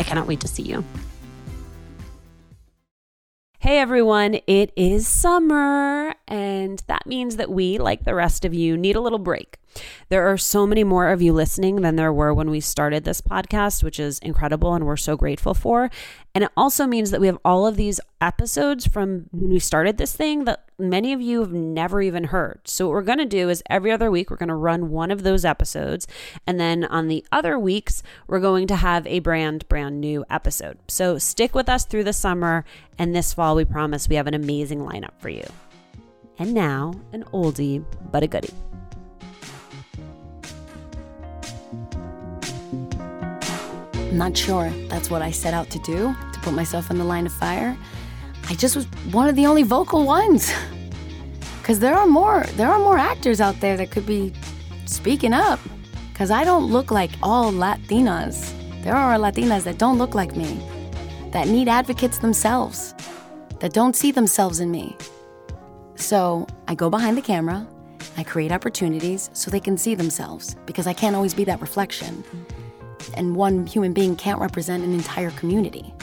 I cannot wait to see you. Hey everyone, it is summer, and that means that we, like the rest of you, need a little break. There are so many more of you listening than there were when we started this podcast, which is incredible and we're so grateful for. And it also means that we have all of these episodes from when we started this thing that many of you have never even heard. So, what we're going to do is every other week, we're going to run one of those episodes. And then on the other weeks, we're going to have a brand, brand new episode. So, stick with us through the summer. And this fall, we promise we have an amazing lineup for you. And now, an oldie, but a goodie. I'm not sure that's what I set out to do, to put myself in the line of fire. I just was one of the only vocal ones. Cause there are more there are more actors out there that could be speaking up. Cause I don't look like all Latinas. There are Latinas that don't look like me, that need advocates themselves, that don't see themselves in me. So I go behind the camera, I create opportunities so they can see themselves, because I can't always be that reflection and one human being can't represent an entire community.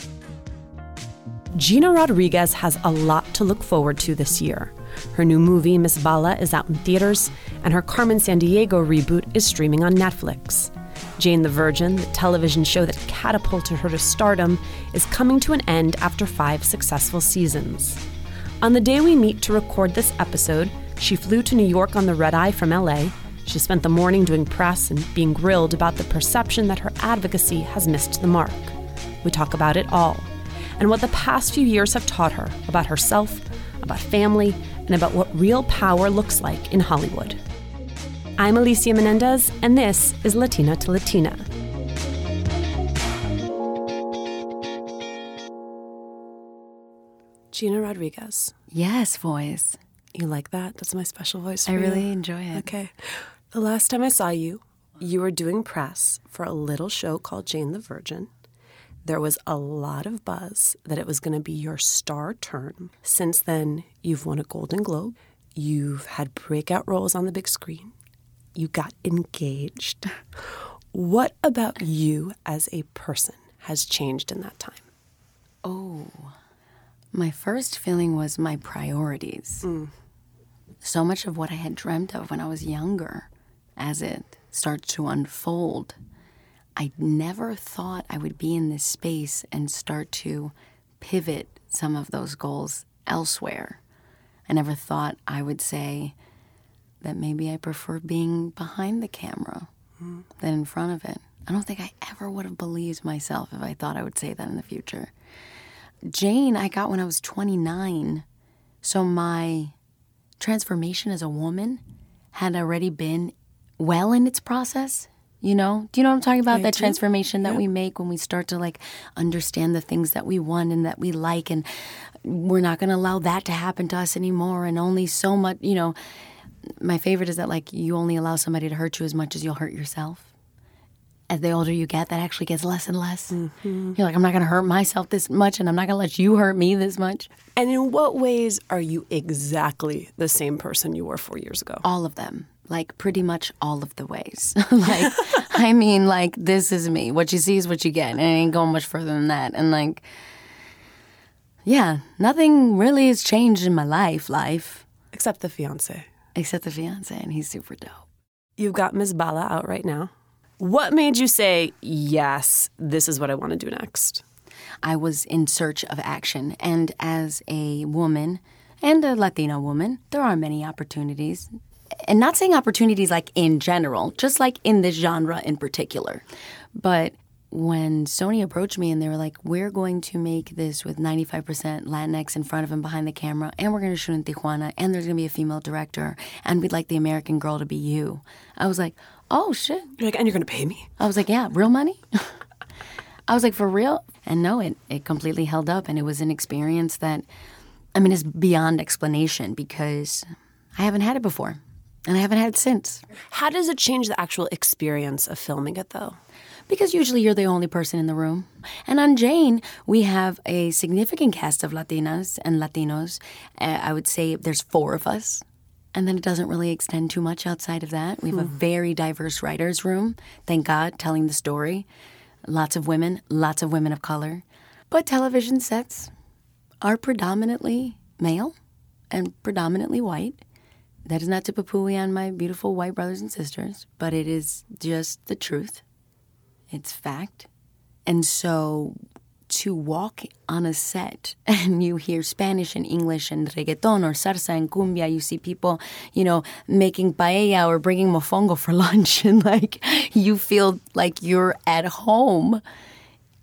Gina Rodriguez has a lot to look forward to this year. Her new movie, Miss Bala, is out in theaters, and her Carmen Sandiego reboot is streaming on Netflix. Jane the Virgin, the television show that catapulted her to stardom, is coming to an end after five successful seasons. On the day we meet to record this episode, she flew to New York on the red eye from LA she spent the morning doing press and being grilled about the perception that her advocacy has missed the mark. We talk about it all, and what the past few years have taught her about herself, about family, and about what real power looks like in Hollywood. I'm Alicia Menendez, and this is Latina to Latina. Gina Rodriguez. Yes, voice. You like that? That's my special voice. I you. really enjoy it. Okay. The last time I saw you, you were doing press for a little show called Jane the Virgin. There was a lot of buzz that it was going to be your star turn. Since then, you've won a Golden Globe. You've had breakout roles on the big screen. You got engaged. What about you as a person has changed in that time? Oh, my first feeling was my priorities. Mm. So much of what I had dreamt of when I was younger as it starts to unfold, I never thought I would be in this space and start to pivot some of those goals elsewhere. I never thought I would say that maybe I prefer being behind the camera mm. than in front of it. I don't think I ever would have believed myself if I thought I would say that in the future. Jane, I got when I was 29. So my transformation as a woman had already been well in its process you know do you know what i'm talking about I that do. transformation that we make when we start to like understand the things that we want and that we like and we're not going to allow that to happen to us anymore. And only so much, you know, my favorite is that like you only allow somebody to hurt you as much as you'll hurt yourself. As the older you get, that actually gets less and less. Mm-hmm. You're like, I'm not going to hurt myself this much, and I'm not going to let you hurt me this much. And in what ways are you exactly the same person you were four years ago? All of them. Like pretty much all of the ways. like, I mean, like, this is me. What you see is what you get. And it ain't going much further than that. And like, yeah, nothing really has changed in my life, life, Except the fiance. except the fiance, and he's super dope. You've got Miss Bala out right now. What made you say, yes, this is what I want to do next? I was in search of action. And as a woman and a Latina woman, there are many opportunities. And not saying opportunities like in general, just like in this genre in particular. But when Sony approached me and they were like, we're going to make this with 95% Latinx in front of and behind the camera, and we're going to shoot in Tijuana, and there's going to be a female director, and we'd like the American girl to be you. I was like, oh shit. You're like, and you're going to pay me? I was like, yeah, real money? I was like, for real? And no, it, it completely held up. And it was an experience that, I mean, is beyond explanation because I haven't had it before. And I haven't had it since. How does it change the actual experience of filming it, though? Because usually you're the only person in the room. And on Jane, we have a significant cast of Latinas and Latinos. Uh, I would say there's four of us. And then it doesn't really extend too much outside of that. We have a very diverse writer's room, thank God, telling the story. Lots of women, lots of women of color. But television sets are predominantly male and predominantly white. That is not to poo on my beautiful white brothers and sisters, but it is just the truth. It's fact. And so to walk on a set and you hear Spanish and English and reggaeton or salsa and cumbia, you see people, you know, making paella or bringing mofongo for lunch, and like you feel like you're at home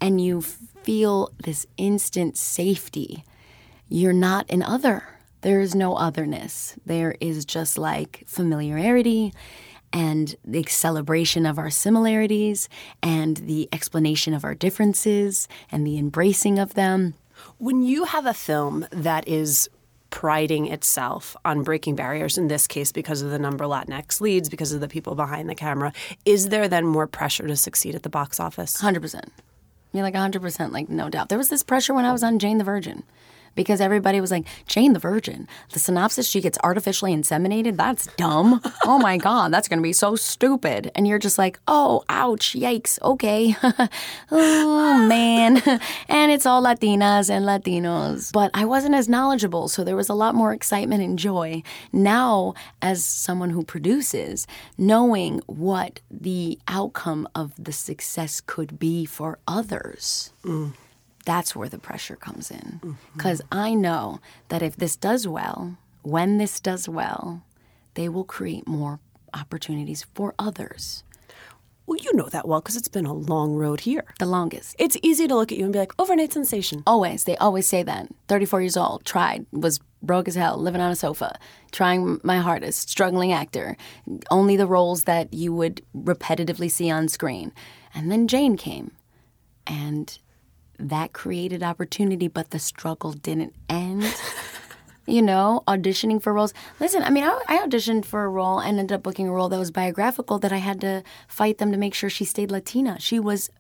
and you feel this instant safety. You're not an other. There is no otherness. There is just like familiarity and the celebration of our similarities and the explanation of our differences and the embracing of them. When you have a film that is priding itself on breaking barriers, in this case because of the number Latinx leads, because of the people behind the camera, is there then more pressure to succeed at the box office? 100%. You're like 100%, like no doubt. There was this pressure when I was on Jane the Virgin because everybody was like, Jane the Virgin, the synopsis, she gets artificially inseminated. That's dumb. oh my God, that's going to be so stupid. And you're just like, oh, ouch, yikes, okay. oh, man. and it's all Latinas and Latinos. But I wasn't as knowledgeable, so there was a lot more excitement and joy. Now, as someone who produces, knowing what the outcome of the success could be for others mm. That's where the pressure comes in. Mm-hmm. Because I know that if this does well, when this does well, they will create more opportunities for others. Well, you know that well because it's been a long road here. The longest. It's easy to look at you and be like, overnight sensation. Always. They always say that. 34 years old, tried, was broke as hell, living on a sofa, trying my hardest, struggling actor, only the roles that you would repetitively see on screen. And then Jane came. And that created opportunity, but the struggle didn't end. you know, auditioning for roles. Listen, I mean, I, I, auditioned for a role and ended up booking a role that was biographical that I had to fight them to make sure she stayed Latina. She was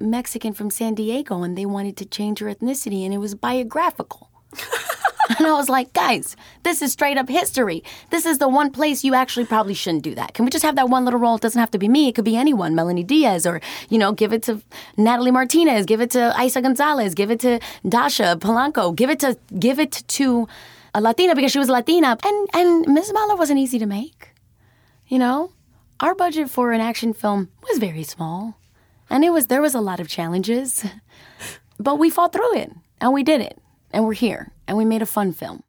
Mexican from San Diego and they wanted to change her ethnicity and it was biographical. and I was like, guys, this is straight up history. This is the one place you actually probably shouldn't do that. Can we just have that one little role? It doesn't have to be me. It could be anyone, Melanie Diaz, or, you know, give it to Natalie Martinez, give it to Isa Gonzalez, give it to Dasha Polanco, give it to give it to a Latina because she was Latina. And and Miss Bala wasn't easy to make. You know? Our budget for an action film was very small. And it was there was a lot of challenges. But we fought through it and we did it and we're here and we made a fun film.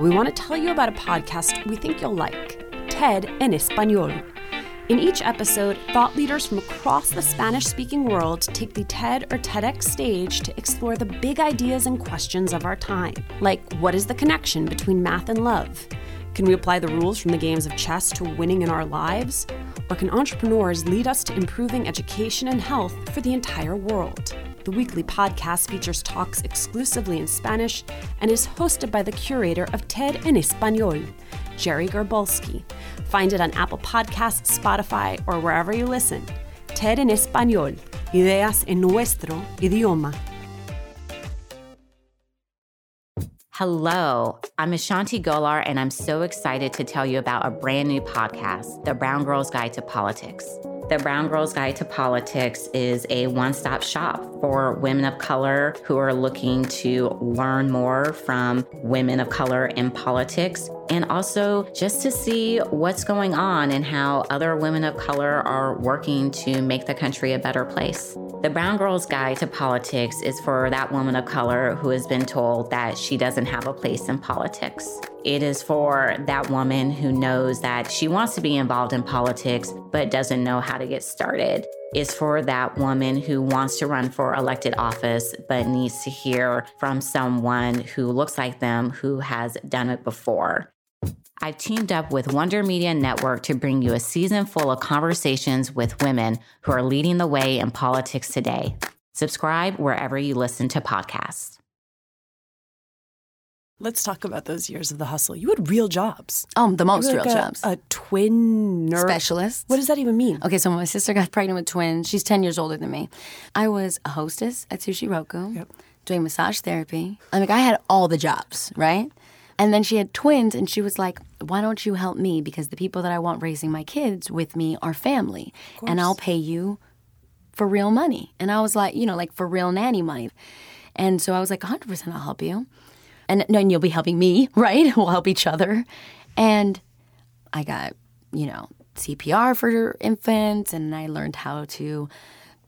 We want to tell you about a podcast we think you'll like TED en Español. In each episode, thought leaders from across the Spanish speaking world take the TED or TEDx stage to explore the big ideas and questions of our time. Like, what is the connection between math and love? Can we apply the rules from the games of chess to winning in our lives? Or can entrepreneurs lead us to improving education and health for the entire world? The weekly podcast features talks exclusively in Spanish and is hosted by the curator of TED en Español, Gerry Garbulsky. Find it on Apple Podcasts, Spotify, or wherever you listen. TED en Español, ideas en nuestro idioma. Hello, I'm Ashanti Gholar, and I'm so excited to tell you about a brand new podcast, The Brown Girls Guide to Politics. The Brown Girls Guide to Politics is a one stop shop for women of color who are looking to learn more from women of color in politics and also just to see what's going on and how other women of color are working to make the country a better place. The Brown Girls Guide to Politics is for that woman of color who has been told that she doesn't have a place in politics. It is for that woman who knows that she wants to be involved in politics but doesn't know how to get started. It's for that woman who wants to run for elected office but needs to hear from someone who looks like them who has done it before. I've teamed up with Wonder Media Network to bring you a season full of conversations with women who are leading the way in politics today. Subscribe wherever you listen to podcasts. Let's talk about those years of the hustle. You had real jobs. Oh, the most You were real a, jobs. A twin nurse Specialist. What does that even mean? Okay, so my sister got pregnant with twins. She's 10 years older than me. I was a hostess at Sushi Roku, Yep. doing massage therapy. I mean, I had all the jobs, right? And then she had twins, and she was like, Why don't you help me? Because the people that I want raising my kids with me are family, and I'll pay you for real money. And I was like, You know, like for real nanny money. And so I was like, 100% I'll help you. And, and you'll be helping me, right? We'll help each other. And I got, you know, CPR for infants, and I learned how to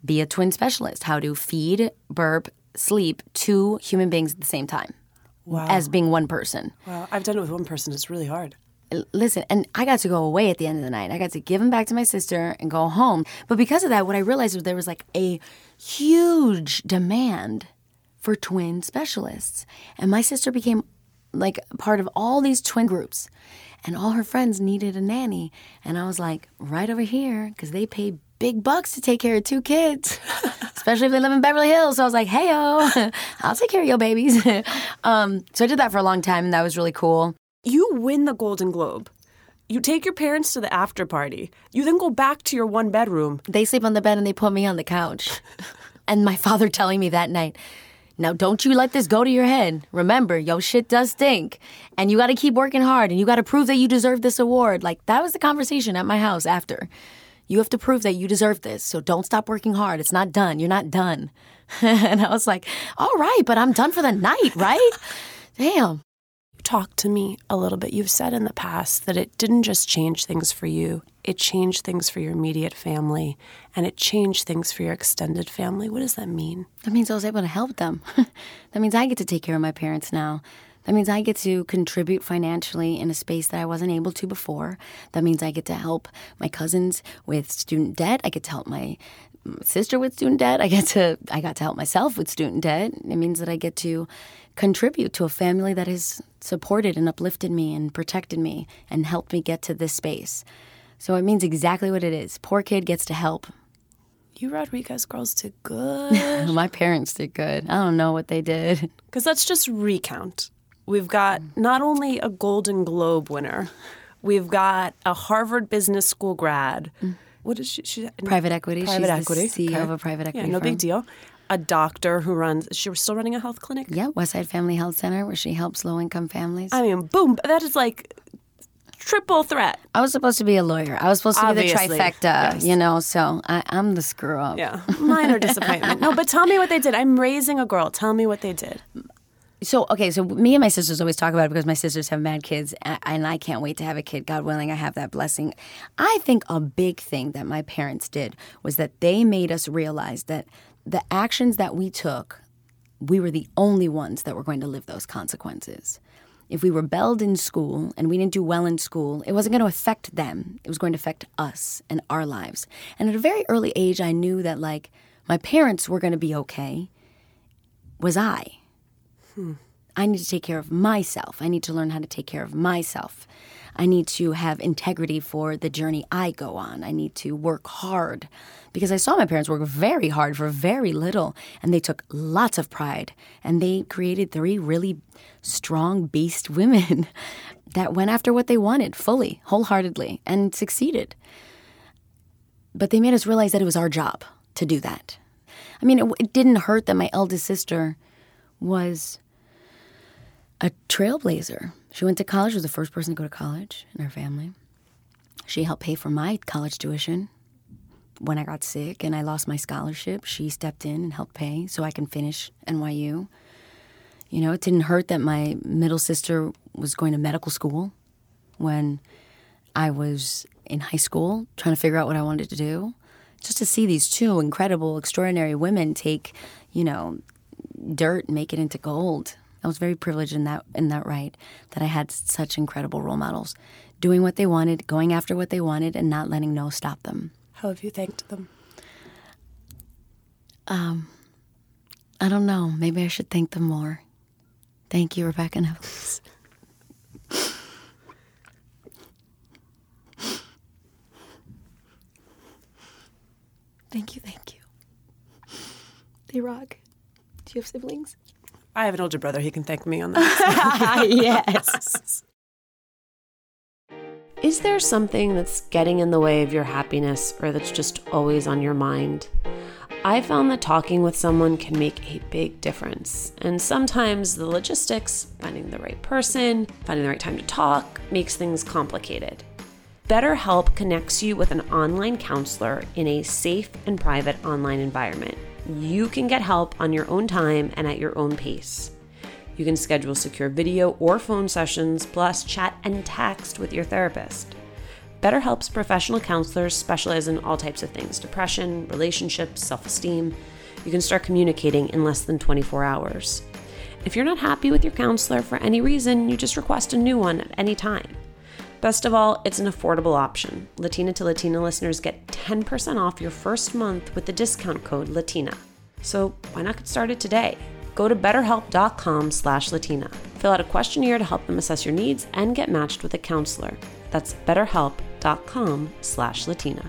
be a twin specialist, how to feed, burp, sleep two human beings at the same time Wow. as being one person. wow. I've done it with one person. It's really hard. Listen, and I got to go away at the end of the night. I got to give him back to my sister and go home. But because of that, what I realized was there was like a huge demand for twin specialists. And my sister became like part of all these twin groups. And all her friends needed a nanny. And I was like, right over here, because they pay big bucks to take care of two kids, especially if they live in Beverly Hills. So I was like, hey, yo, I'll take care of your babies. um, so I did that for a long time, and that was really cool. You win the Golden Globe. You take your parents to the after party. You then go back to your one bedroom. They sleep on the bed and they put me on the couch. and my father telling me that night, now don't you let this go to your head. Remember, your shit does stink. And you got to keep working hard and you got to prove that you deserve this award. Like, that was the conversation at my house after. You have to prove that you deserve this. So don't stop working hard. It's not done. You're not done. and I was like, all right, but I'm done for the night, right? Damn. Talk to me a little bit. You've said in the past that it didn't just change things for you, it changed things for your immediate family and it changed things for your extended family. What does that mean? That means I was able to help them. that means I get to take care of my parents now. That means I get to contribute financially in a space that I wasn't able to before. That means I get to help my cousins with student debt. I get to help my mm, sister with student debt. I get to I got to help myself with student debt. It means that I get to contribute to a family that has supported and uplifted me and protected me and helped me get to this space. So it means exactly what it is. Poor kid gets to help. You Rodriguez girls did good. My parents did good. I don't know what they did. Because let's just recount. We've got not only a Golden Globe winner, we've got a Harvard Business School grad. What is she? she Private equity. Private She's equity. CEO of a private equity. Yeah, no firm. big deal. A doctor who runs. She was still running a health clinic. Yeah, Westside Family Health Center, where she helps low income families. I mean, boom. That is like triple threat. I was supposed to be a lawyer. I was supposed to be the trifecta, yes. you know. So I, I'm the screw up. Yeah, minor disappointment. No, but tell me what they did. I'm raising a girl. Tell me what they did. So okay, so me and my sisters always talk about it because my sisters have mad kids, and I can't wait to have a kid. God willing, I have that blessing. I think a big thing that my parents did was that they made us realize that the actions that we took, we were the only ones that were going to live those consequences. If we rebelled in school and we didn't do well in school, it wasn't going to affect them. It was going to affect us and our lives. And at a very early age, I knew that like my parents were going to be okay. Was I? Hmm. I need to take care of myself. I need to learn how to take care of myself. I need to have integrity for the journey I go on. I need to work hard because I saw my parents work very hard for very little and they took lots of pride and they created three really strong beast women that went after what they wanted fully, wholeheartedly and succeeded. But they made us realize that it was our job to do that. I mean, it, it didn't hurt that my eldest sister was a trailblazer. She went to college, was the first person to go to college in her family. She helped pay for my college tuition when I got sick and I lost my scholarship. She stepped in and helped pay so I can finish NYU. You know, it didn't hurt that my middle sister was going to medical school when I was in high school trying to figure out what I wanted to do. Just to see these two incredible, extraordinary women take, you know, dirt and make it into gold. I was very privileged in that in that right that I had such incredible role models, doing what they wanted, going after what they wanted, and not letting no stop them. How have you thanked them? Um, I don't know. Maybe I should thank them more. Thank you, Rebecca and Ivelisse. Thank you, thank you. They rock. Do you have siblings? I have an older brother. He can thank me on that. yes. Is there something that's getting in the way of your happiness or that's just always on your mind? I found that talking with someone can make a big difference. And sometimes the logistics, finding the right person, finding the right time to talk, makes things complicated. BetterHelp connects you with an online counselor in a safe and private online environment. You can get help on your own time and at your own pace. You can schedule secure video or phone sessions, plus chat and text with your therapist. BetterHelp's professional counselors specialize in all types of things depression, relationships, self esteem. You can start communicating in less than 24 hours. If you're not happy with your counselor for any reason, you just request a new one at any time. Best of all, it's an affordable option. Latina to Latina listeners get 10% off your first month with the discount code LATINA. So why not get started today? Go to betterhelp.com slash Latina. Fill out a questionnaire to help them assess your needs and get matched with a counselor. That's betterhelp.com slash Latina.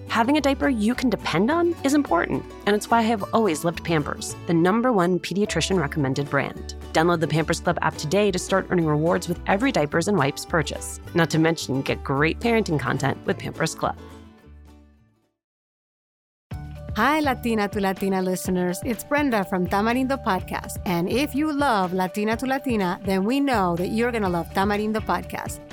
Having a diaper you can depend on is important, and it's why I have always loved Pampers, the number one pediatrician recommended brand. Download the Pampers Club app today to start earning rewards with every diapers and wipes purchase. Not to mention, get great parenting content with Pampers Club. Hi, Latina to Latina listeners. It's Brenda from Tamarindo Podcast. And if you love Latina to Latina, then we know that you're going to love Tamarindo Podcast.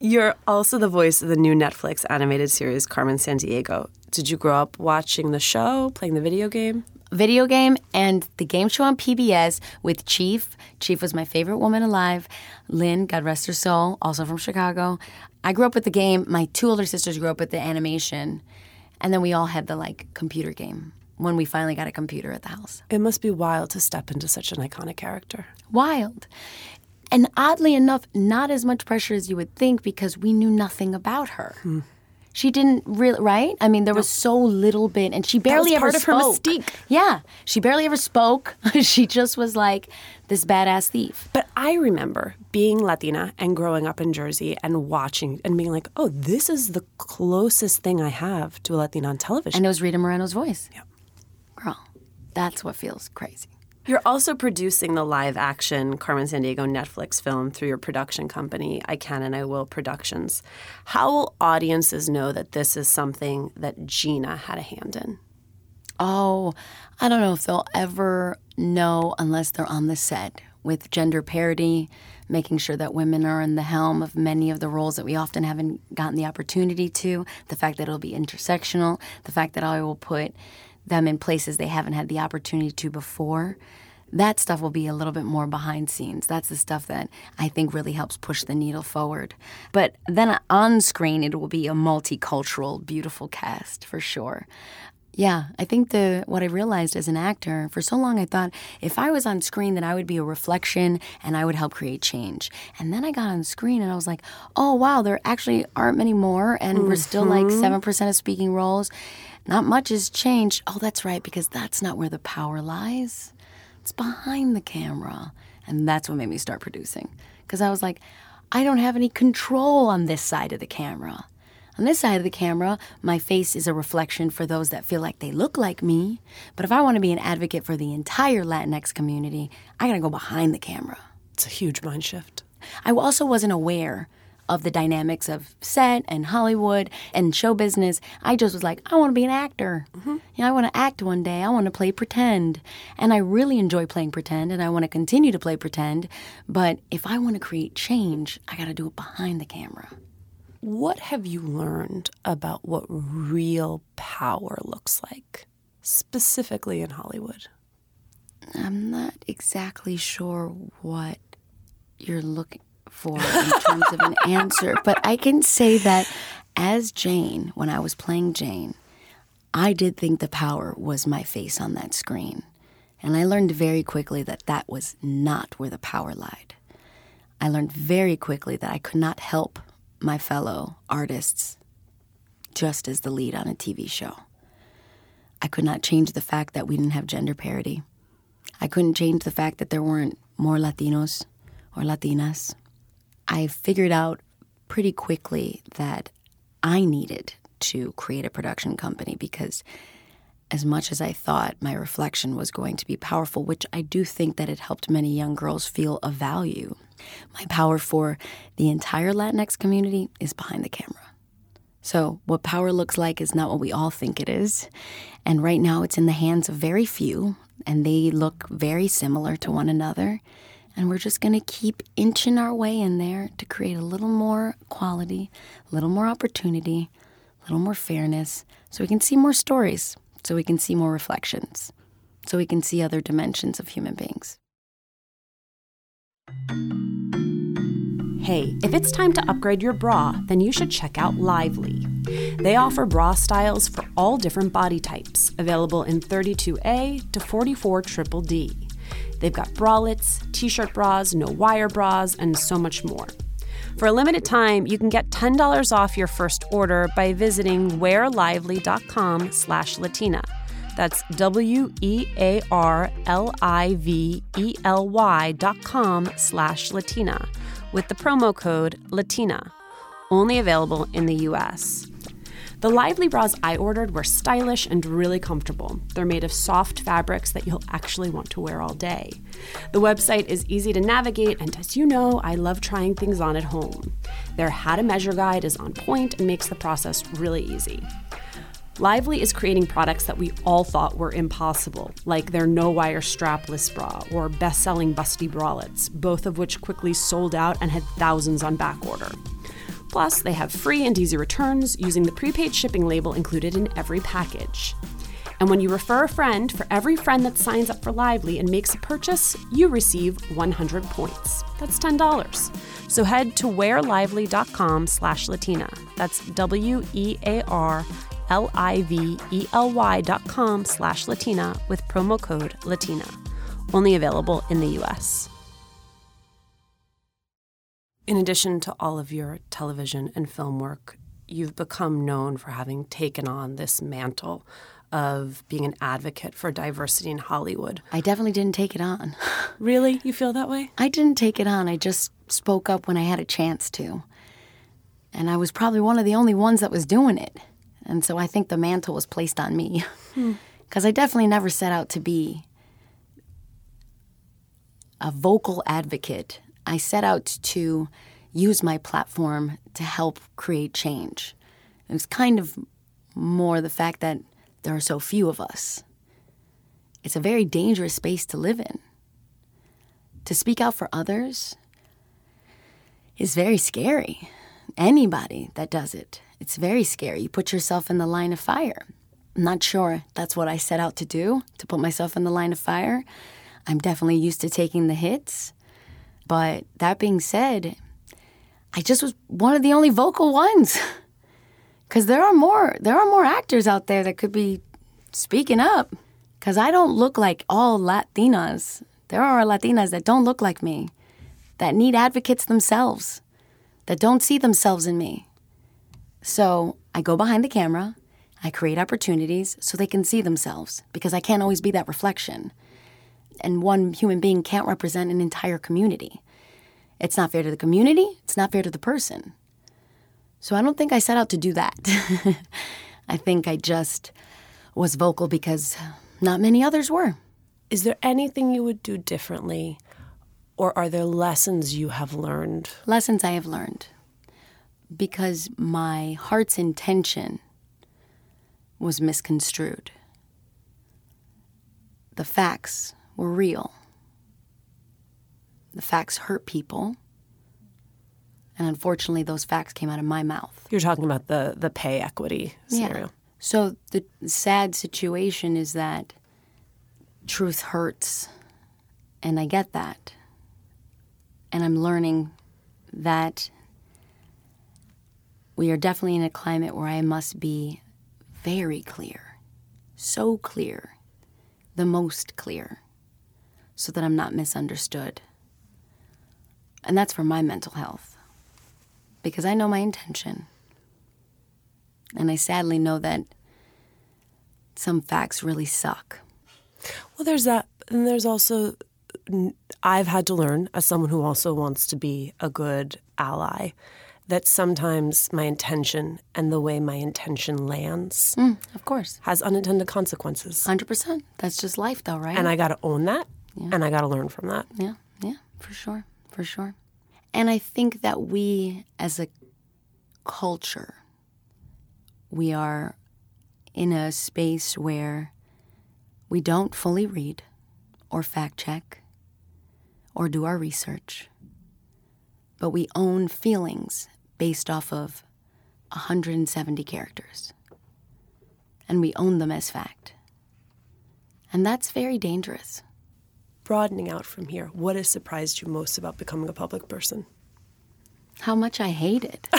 You're also the voice of the new Netflix animated series Carmen Sandiego. Did you grow up watching the show, playing the video game? video game and the game show on PBS with Chief. Chief was my favorite woman alive. Lynn, God rest her soul, also from Chicago. I grew up with the game. My two older sisters grew up with the animation. And then we all had the like computer game when we finally got a computer at the house. It must be wild to step into such an iconic character. Wild. And oddly enough, not as much pressure as you would think because we knew nothing about her. Hmm. She didn't really, right? I mean, there was so little bit, and she barely ever part of her spoke. mystique. Yeah, she barely ever spoke. she just was like this badass thief. But I remember being Latina and growing up in Jersey and watching and being like, oh, this is the closest thing I have to a Latina on television. And it was Rita Moreno's voice. Yep. Girl, that's what feels crazy. You're also producing the live action Carmen Sandiego Netflix film through your production company, I Can and I Will Productions. How will audiences know that this is something that Gina had a hand in? Oh, I don't know if they'll ever know unless they're on the set with gender parity, making sure that women are in the helm of many of the roles that we often haven't gotten the opportunity to, the fact that it'll be intersectional, the fact that I will put them in places they haven't had the opportunity to before. That stuff will be a little bit more behind scenes. That's the stuff that I think really helps push the needle forward. But then on screen, it will be a multicultural, beautiful cast for sure. Yeah, I think the what I realized as an actor for so long I thought if I was on screen then I would be a reflection and I would help create change. And then I got on screen and I was like, "Oh wow, there actually aren't many more and we're still like mm-hmm. 7% of speaking roles. Not much has changed." Oh, that's right because that's not where the power lies. It's behind the camera. And that's what made me start producing because I was like, I don't have any control on this side of the camera. On this side of the camera, my face is a reflection for those that feel like they look like me. But if I want to be an advocate for the entire Latinx community, I gotta go behind the camera. It's a huge mind shift. I also wasn't aware of the dynamics of set and Hollywood and show business. I just was like, I want to be an actor. Mm-hmm. You know, I want to act one day. I want to play pretend. And I really enjoy playing pretend and I want to continue to play pretend. But if I want to create change, I got to do it behind the camera. What have you learned about what real power looks like, specifically in Hollywood? I'm not exactly sure what you're looking for in terms of an answer, but I can say that as Jane, when I was playing Jane, I did think the power was my face on that screen. And I learned very quickly that that was not where the power lied. I learned very quickly that I could not help my fellow artists just as the lead on a TV show. I could not change the fact that we didn't have gender parity. I couldn't change the fact that there weren't more Latinos or Latinas. I figured out pretty quickly that I needed to create a production company because as much as I thought my reflection was going to be powerful, which I do think that it helped many young girls feel a value, my power for the entire Latinx community is behind the camera. So, what power looks like is not what we all think it is. And right now, it's in the hands of very few, and they look very similar to one another. And we're just going to keep inching our way in there to create a little more quality, a little more opportunity, a little more fairness, so we can see more stories, so we can see more reflections, so we can see other dimensions of human beings. Hey, if it's time to upgrade your bra, then you should check out Lively. They offer bra styles for all different body types, available in 32A to 44 triple D. They've got bralettes, t-shirt bras, no wire bras, and so much more. For a limited time, you can get $10 off your first order by visiting wearlively.com slash Latina. That's W E A R L I V E L Y dot com slash Latina with the promo code Latina. Only available in the US. The Lively bras I ordered were stylish and really comfortable. They're made of soft fabrics that you'll actually want to wear all day. The website is easy to navigate, and as you know, I love trying things on at home. Their how to measure guide is on point and makes the process really easy. Lively is creating products that we all thought were impossible, like their no wire strapless bra or best selling busty bralettes, both of which quickly sold out and had thousands on back order. Plus, they have free and easy returns using the prepaid shipping label included in every package. And when you refer a friend, for every friend that signs up for Lively and makes a purchase, you receive 100 points. That's $10. So head to wearlively.com slash Latina. That's W E A R L I V E L Y dot com slash Latina with promo code Latina. Only available in the US. In addition to all of your television and film work, you've become known for having taken on this mantle of being an advocate for diversity in Hollywood. I definitely didn't take it on. Really? You feel that way? I didn't take it on. I just spoke up when I had a chance to. And I was probably one of the only ones that was doing it. And so I think the mantle was placed on me. Hmm. Because I definitely never set out to be a vocal advocate. I set out to use my platform to help create change. It was kind of more the fact that there are so few of us. It's a very dangerous space to live in. To speak out for others is very scary. Anybody that does it, it's very scary. You put yourself in the line of fire. I'm not sure that's what I set out to do, to put myself in the line of fire. I'm definitely used to taking the hits. But that being said, I just was one of the only vocal ones. Cuz there are more there are more actors out there that could be speaking up cuz I don't look like all Latinas. There are Latinas that don't look like me, that need advocates themselves, that don't see themselves in me. So, I go behind the camera, I create opportunities so they can see themselves because I can't always be that reflection. And one human being can't represent an entire community. It's not fair to the community, it's not fair to the person. So I don't think I set out to do that. I think I just was vocal because not many others were. Is there anything you would do differently? Or are there lessons you have learned? Lessons I have learned. Because my heart's intention was misconstrued. The facts were real. The facts hurt people. And unfortunately, those facts came out of my mouth. You're talking about the the pay equity scenario. Yeah. So the sad situation is that truth hurts, and I get that. And I'm learning that we are definitely in a climate where I must be very clear, so clear, the most clear, so that I'm not misunderstood. And that's for my mental health because I know my intention. And I sadly know that some facts really suck. Well, there's that, and there's also I've had to learn as someone who also wants to be a good ally that sometimes my intention and the way my intention lands Mm, of course. has unintended consequences. 100%. That's just life, though, right? And I got to own that and I got to learn from that. Yeah, yeah, for sure, for sure. And I think that we as a culture, we are in a space where we don't fully read or fact check or do our research, but we own feelings based off of 170 characters. And we own them as fact. And that's very dangerous. Broadening out from here, what has surprised you most about becoming a public person? How much I hate it.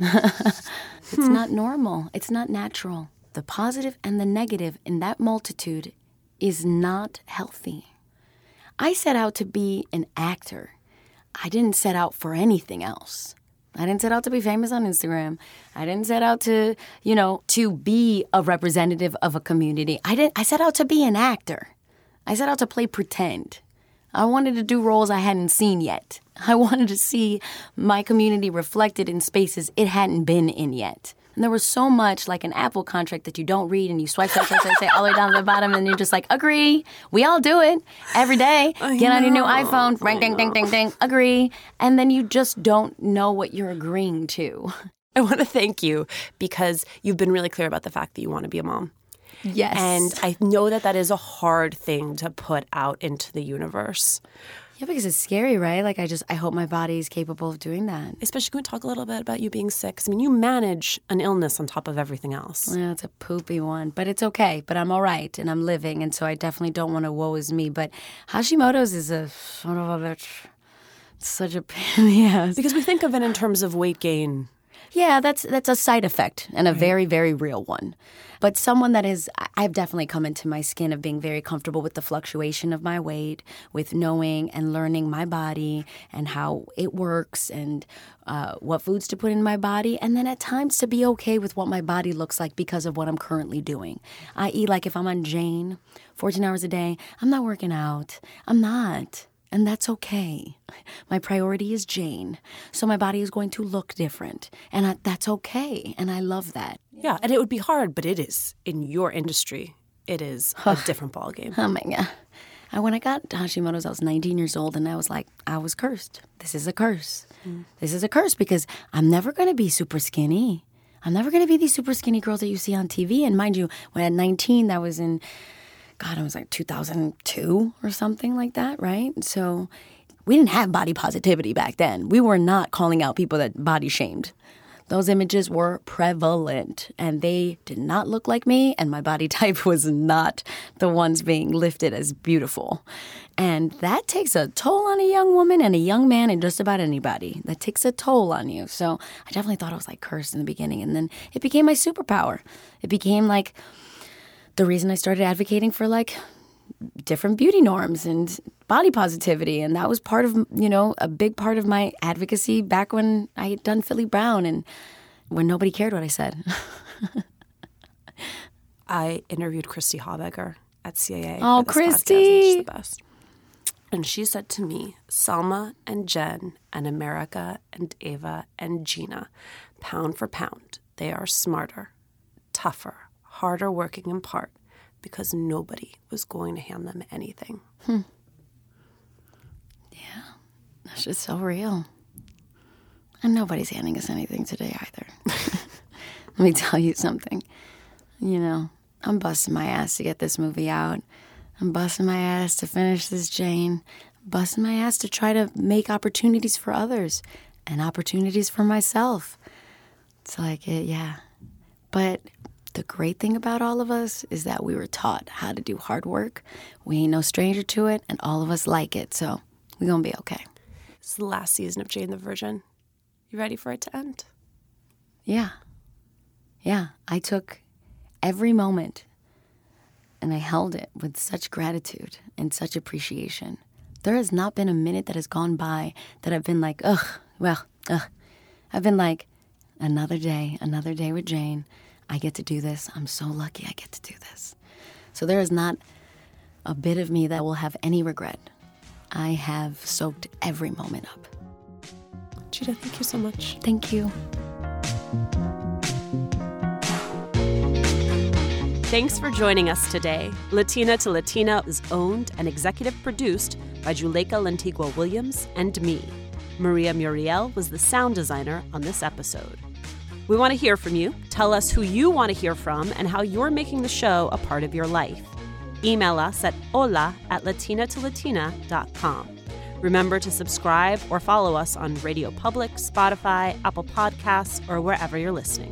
it's hmm. not normal. It's not natural. The positive and the negative in that multitude is not healthy. I set out to be an actor. I didn't set out for anything else. I didn't set out to be famous on Instagram. I didn't set out to, you know, to be a representative of a community. I didn't I set out to be an actor. I set out to play pretend. I wanted to do roles I hadn't seen yet. I wanted to see my community reflected in spaces it hadn't been in yet. And there was so much like an Apple contract that you don't read and you swipe, swipe, swipe, swipe, swipe all the way down to the bottom and you're just like, agree. We all do it every day. Get on your new iPhone, ring, ding, ding, ding, ding, agree. And then you just don't know what you're agreeing to. I want to thank you because you've been really clear about the fact that you want to be a mom. Yes. And I know that that is a hard thing to put out into the universe. Yeah, because it's scary, right? Like I just I hope my body is capable of doing that. Especially, can we talk a little bit about you being sick? I mean, you manage an illness on top of everything else. Yeah, it's a poopy one, but it's okay. But I'm all right, and I'm living, and so I definitely don't want to woe is me. But Hashimoto's is a son of a bitch. It's such a pain in the ass. Because we think of it in terms of weight gain. Yeah, that's that's a side effect and a very very real one. But someone that is I've definitely come into my skin of being very comfortable with the fluctuation of my weight, with knowing and learning my body and how it works and uh, what foods to put in my body, and then at times to be okay with what my body looks like because of what I'm currently doing. I.e., like if I'm on Jane, 14 hours a day, I'm not working out. I'm not. And that's okay. My priority is Jane. So my body is going to look different. And I, that's okay. And I love that. Yeah, and it would be hard, but it is in your industry. It is a different ballgame. Oh my God. I, when I got Hashimoto's, I was 19 years old, and I was like, I was cursed. This is a curse. Mm. This is a curse because I'm never going to be super skinny. I'm never going to be these super skinny girls that you see on TV. And mind you, when at 19, that was in, God, it was like 2002 or something like that, right? So we didn't have body positivity back then. We were not calling out people that body shamed. Those images were prevalent and they did not look like me, and my body type was not the ones being lifted as beautiful. And that takes a toll on a young woman and a young man and just about anybody. That takes a toll on you. So I definitely thought I was like cursed in the beginning. And then it became my superpower. It became like the reason I started advocating for like different beauty norms and body positivity and that was part of you know a big part of my advocacy back when I had done Filly Brown and when nobody cared what I said. I interviewed Christy Haubegger at CAA. Oh, for this podcast, and Christy. the best. And she said to me, Salma and Jen and America and Ava and Gina, pound for pound, they are smarter, tougher, harder working in part because nobody was going to hand them anything. Hmm. Yeah, that's just so real. And nobody's handing us anything today either. Let me tell you something. You know, I'm busting my ass to get this movie out. I'm busting my ass to finish this Jane. busting my ass to try to make opportunities for others and opportunities for myself. It's like, it, yeah. But the great thing about all of us is that we were taught how to do hard work. We ain't no stranger to it, and all of us like it. So we're going to be okay. It's the last season of Jane the Virgin. You ready for it to end? Yeah. Yeah. I took every moment and I held it with such gratitude and such appreciation. There has not been a minute that has gone by that I've been like, ugh, well, ugh. I've been like, another day, another day with Jane. I get to do this. I'm so lucky I get to do this. So there is not a bit of me that will have any regret. I have soaked every moment up. Gina, thank you so much. Thank you. Thanks for joining us today. Latina to Latina is owned and executive produced by Juleyka Lantigua Williams and me. Maria Muriel was the sound designer on this episode. We want to hear from you. Tell us who you want to hear from and how you're making the show a part of your life. Email us at hola at latinatolatina.com. Remember to subscribe or follow us on Radio Public, Spotify, Apple Podcasts, or wherever you're listening.